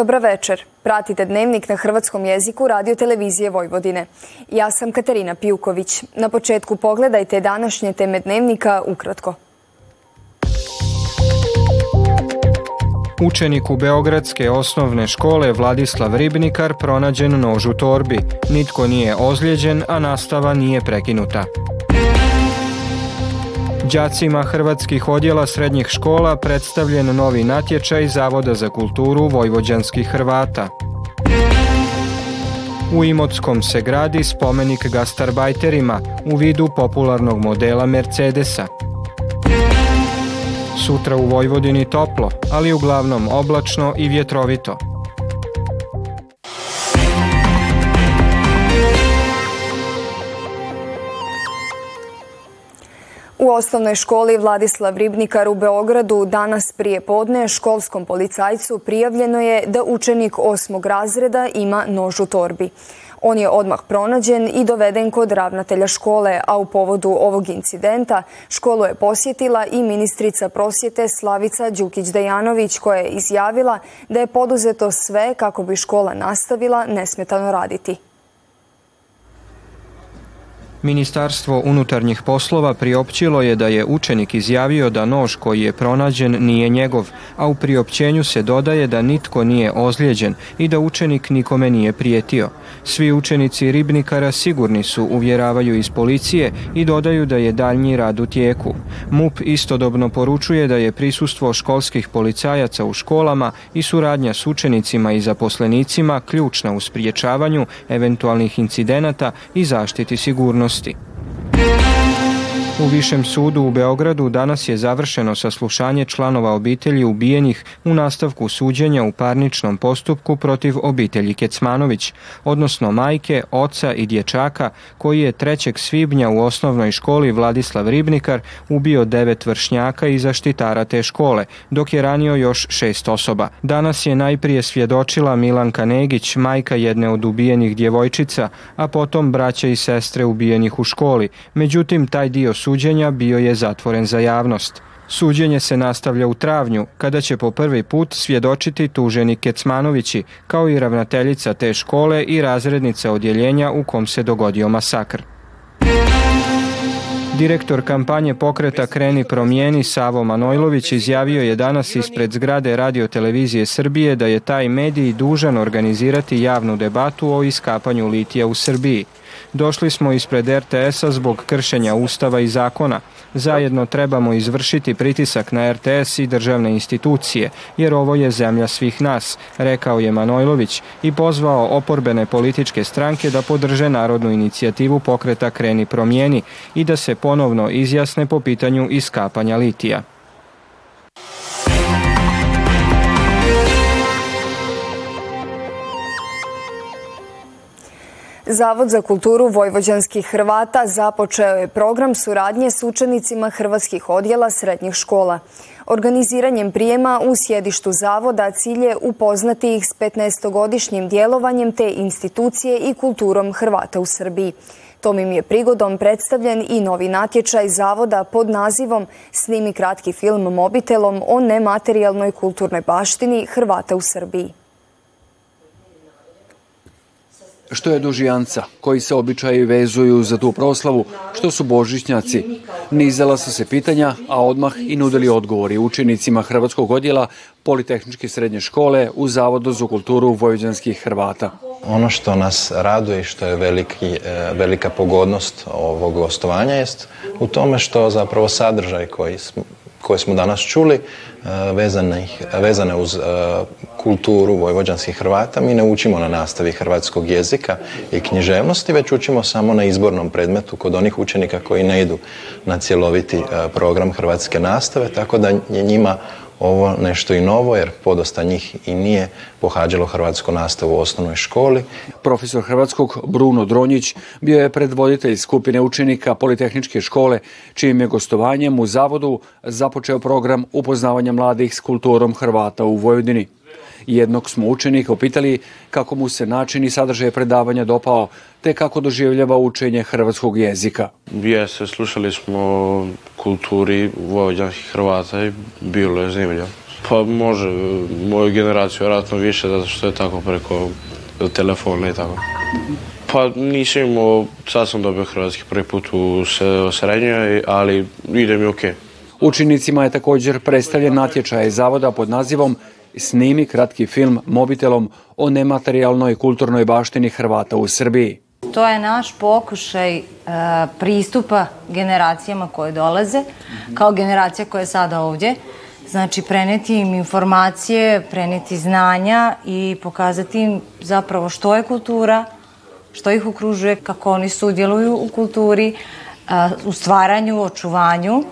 Dobra večer. Pratite dnevnik na hrvatskom jeziku radio televizije Vojvodine. Ja sam Katarina Pijuković. Na početku pogledajte današnje teme dnevnika ukratko. Učeniku Beogradske osnovne škole Vladislav Ribnikar pronađen nož u torbi. Nitko nije ozlijeđen, a nastava nije prekinuta. Đacima hrvatskih odjela srednjih škola predstavljen novi natječaj Zavoda za kulturu Vojvođanskih Hrvata. U Imotskom se gradi spomenik gastarbajterima u vidu popularnog modela Mercedesa. Sutra u Vojvodini toplo, ali uglavnom oblačno i vjetrovito. U osnovnoj školi Vladislav Ribnikar u Beogradu danas prije podne školskom policajcu prijavljeno je da učenik osmog razreda ima nož u torbi. On je odmah pronađen i doveden kod ravnatelja škole, a u povodu ovog incidenta školu je posjetila i ministrica prosjete Slavica Đukić-Dejanović koja je izjavila da je poduzeto sve kako bi škola nastavila nesmetano raditi. Ministarstvo unutarnjih poslova priopćilo je da je učenik izjavio da nož koji je pronađen nije njegov, a u priopćenju se dodaje da nitko nije ozlijeđen i da učenik nikome nije prijetio. Svi učenici Ribnikara sigurni su, uvjeravaju iz policije i dodaju da je daljnji rad u tijeku. MUP istodobno poručuje da je prisustvo školskih policajaca u školama i suradnja s učenicima i zaposlenicima ključna u spriječavanju eventualnih incidenata i zaštiti sigurnosti. posti. U Višem sudu u Beogradu danas je završeno saslušanje članova obitelji ubijenih u nastavku suđenja u parničnom postupku protiv obitelji Kecmanović, odnosno majke, oca i dječaka koji je 3. svibnja u osnovnoj školi Vladislav Ribnikar ubio devet vršnjaka i zaštitara te škole, dok je ranio još šest osoba. Danas je najprije svjedočila Milanka Negić, majka jedne od ubijenih djevojčica, a potom braća i sestre ubijenih u školi. Međutim, taj dio suđenja bio je zatvoren za javnost. Suđenje se nastavlja u travnju, kada će po prvi put svjedočiti tuženi Kecmanovići, kao i ravnateljica te škole i razrednica odjeljenja u kom se dogodio masakr. Direktor kampanje pokreta Kreni promijeni Savo Manojlović izjavio je danas ispred zgrade radio televizije Srbije da je taj medij dužan organizirati javnu debatu o iskapanju litija u Srbiji. Došli smo ispred RTS-a zbog kršenja Ustava i zakona. Zajedno trebamo izvršiti pritisak na RTS i državne institucije, jer ovo je zemlja svih nas, rekao je Manojlović i pozvao oporbene političke stranke da podrže narodnu inicijativu pokreta Kreni promijeni i da se ponovno izjasne po pitanju iskapanja litija. Zavod za kulturu vojvođanskih Hrvata započeo je program suradnje s učenicima hrvatskih odjela srednjih škola. Organiziranjem prijema u sjedištu Zavoda cilj je upoznati ih s 15-godišnjim djelovanjem te institucije i kulturom Hrvata u Srbiji. Tom im je prigodom predstavljen i novi natječaj Zavoda pod nazivom Snimi kratki film mobitelom o nematerijalnoj kulturnoj baštini Hrvata u Srbiji. Što je dužijanca, koji se običaji vezuju za tu proslavu, što su božićnjaci. Nizala su se pitanja, a odmah i nudili odgovori učenicima Hrvatskog odjela Politehničke srednje škole u Zavodu za kulturu vojvođanskih Hrvata. Ono što nas raduje i što je veliki, e, velika pogodnost ovog gostovanja jest u tome što zapravo sadržaj koji koje smo danas čuli e, vezane, vezane uz e, kulturu vojvođanskih Hrvata. Mi ne učimo na nastavi hrvatskog jezika i književnosti, već učimo samo na izbornom predmetu kod onih učenika koji ne idu na cjeloviti e, program hrvatske nastave, tako da je njima ovo nešto i novo jer podosta njih i nije pohađalo hrvatsku nastavu u osnovnoj školi. Profesor hrvatskog Bruno Dronjić bio je predvoditelj skupine učenika Politehničke škole čijim je gostovanjem u zavodu započeo program upoznavanja mladih s kulturom Hrvata u Vojvodini. Jednog smo učenika upitali kako mu se način i sadržaj predavanja dopao, te kako doživljava učenje hrvatskog jezika. Jeste, slušali smo kulturi vojvođanskih Hrvata i bilo je zanimljivo. Pa može, moju generaciju vjerojatno više zato što je tako preko telefona i tako. Pa nisam imao, sad sam dobio hrvatski prvi put u srednjoj, ali ide mi ok. Učenicima je također predstavljen natječaj zavoda pod nazivom Snimi kratki film mobitelom o nematerijalnoj kulturnoj baštini Hrvata u Srbiji. To je naš pokušaj e, pristupa generacijama koje dolaze, kao generacija koja je sada ovdje. Znači, preneti im informacije, preneti znanja i pokazati im zapravo što je kultura, što ih okružuje, kako oni sudjeluju u kulturi, e, u stvaranju, očuvanju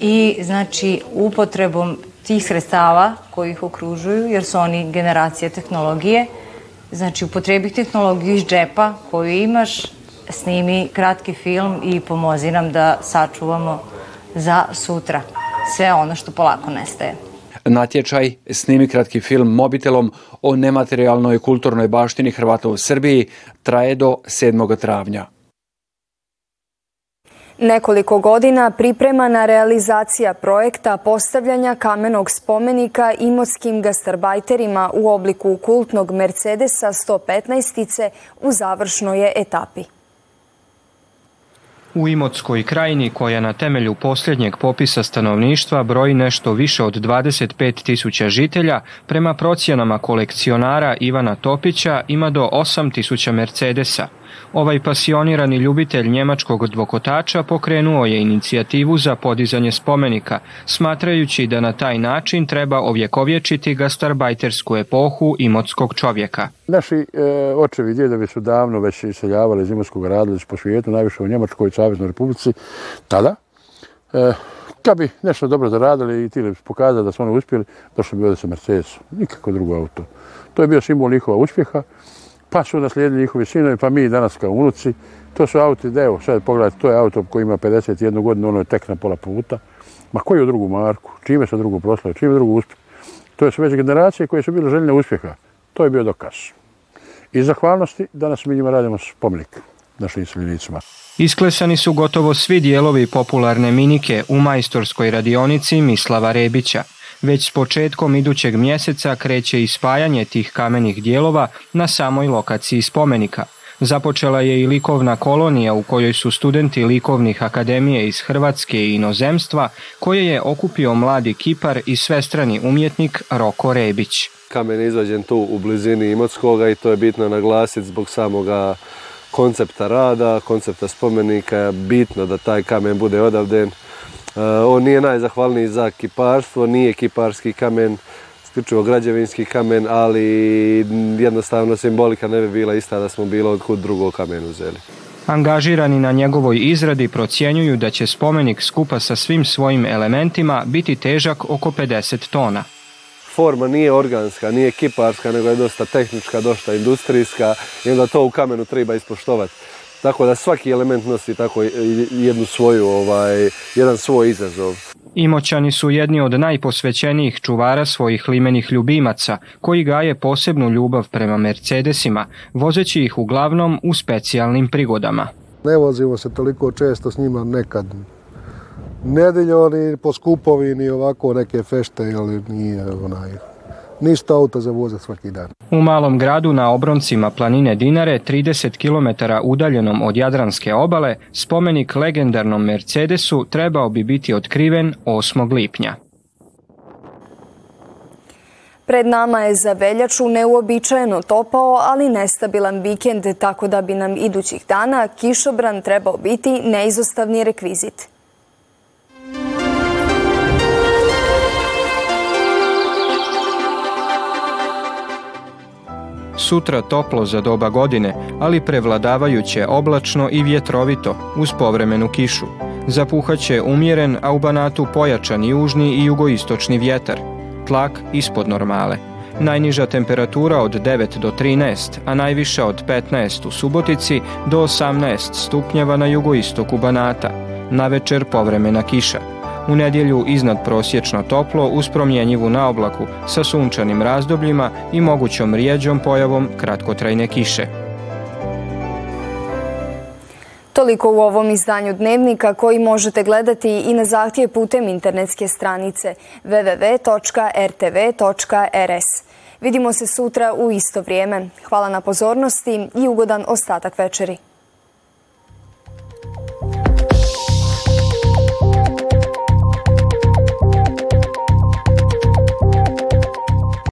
i znači upotrebom tih sredstava koji ih okružuju, jer su oni generacije tehnologije. Znači, upotrebi tehnologiju iz džepa koju imaš, snimi kratki film i pomozi nam da sačuvamo za sutra sve ono što polako nestaje. Natječaj snimi kratki film mobitelom o nematerijalnoj kulturnoj baštini Hrvata u Srbiji traje do 7. travnja. Nekoliko godina pripremana realizacija projekta postavljanja kamenog spomenika imotskim gastarbajterima u obliku kultnog Mercedesa 115-ice u završnoj je etapi. U Imotskoj krajini, koja na temelju posljednjeg popisa stanovništva broji nešto više od 25 tisuća žitelja, prema procjenama kolekcionara Ivana Topića ima do 8 tisuća Mercedesa – Ovaj pasionirani ljubitelj njemačkog dvokotača pokrenuo je inicijativu za podizanje spomenika, smatrajući da na taj način treba ovjekovječiti gastarbajtersku epohu imotskog čovjeka. Naši e, očevi djedovi su davno već iseljavali iz imotskog radili po svijetu, najviše u Njemačkoj Saveznoj Republici. Tada, e, kad bi nešto dobro zaradili i ti pokazali da su oni uspjeli, došli bi ovdje sa Mercedesom. Nikako drugo auto. To je bio simbol njihova uspjeha pa su naslijedili njihovi sinovi, pa mi danas kao unuci. To su auti, evo, sad pogledajte, to je auto koji ima 51 godinu, ono je tek na pola puta. Ma koju drugu marku, čime se drugu proslavu, čime drugu uspjeh. To su već generacije koje su bile željene uspjeha. To je bio dokaz. I zahvalnosti danas mi njima radimo spomenik našim iseljenicima. Isklesani su gotovo svi dijelovi popularne minike u majstorskoj radionici Mislava Rebića. Već s početkom idućeg mjeseca kreće ispajanje tih kamenih dijelova na samoj lokaciji spomenika. Započela je i likovna kolonija u kojoj su studenti likovnih akademije iz Hrvatske i inozemstva koje je okupio mladi kipar i svestrani umjetnik Roko Rebić. Kamen je izvađen tu u blizini Imotskoga i to je bitno naglasiti zbog samoga koncepta rada, koncepta spomenika. Bitno da taj kamen bude odavden E, on nije najzahvalniji za kiparstvo, nije kiparski kamen, isključivo građevinski kamen, ali jednostavno simbolika ne bi bila ista da smo bilo od kud drugog kamen uzeli. Angažirani na njegovoj izradi procjenjuju da će spomenik skupa sa svim svojim elementima biti težak oko 50 tona. Forma nije organska, nije kiparska, nego je dosta tehnička, dosta industrijska i onda to u kamenu treba ispoštovati. Tako da svaki element nosi tako jednu svoju, ovaj, jedan svoj izazov. Imoćani su jedni od najposvećenijih čuvara svojih limenih ljubimaca, koji gaje posebnu ljubav prema Mercedesima, vozeći ih uglavnom u specijalnim prigodama. Ne vozimo se toliko često s njima nekad. Nedeljo ni po skupovi, ni ovako neke fešte, ali nije onaj ništa auto za voza svaki dan. U malom gradu na obroncima planine Dinare, 30 km udaljenom od Jadranske obale, spomenik legendarnom Mercedesu trebao bi biti otkriven 8. lipnja. Pred nama je za veljaču neuobičajeno topao, ali nestabilan vikend, tako da bi nam idućih dana kišobran trebao biti neizostavni rekvizit. Sutra toplo za doba godine, ali prevladavajuće oblačno i vjetrovito uz povremenu kišu. Zapuhaće umjeren, a u Banatu pojačan južni i jugoistočni vjetar. Tlak ispod normale. Najniža temperatura od 9 do 13, a najviša od 15 u Subotici do 18 stupnjeva na jugoistoku Banata. Na večer povremena kiša. U nedjelju iznad prosječno toplo uz promjenjivu na oblaku sa sunčanim razdobljima i mogućom rijeđom pojavom kratkotrajne kiše. Toliko u ovom izdanju Dnevnika koji možete gledati i na zahtjev putem internetske stranice www.rtv.rs. Vidimo se sutra u isto vrijeme. Hvala na pozornosti i ugodan ostatak večeri.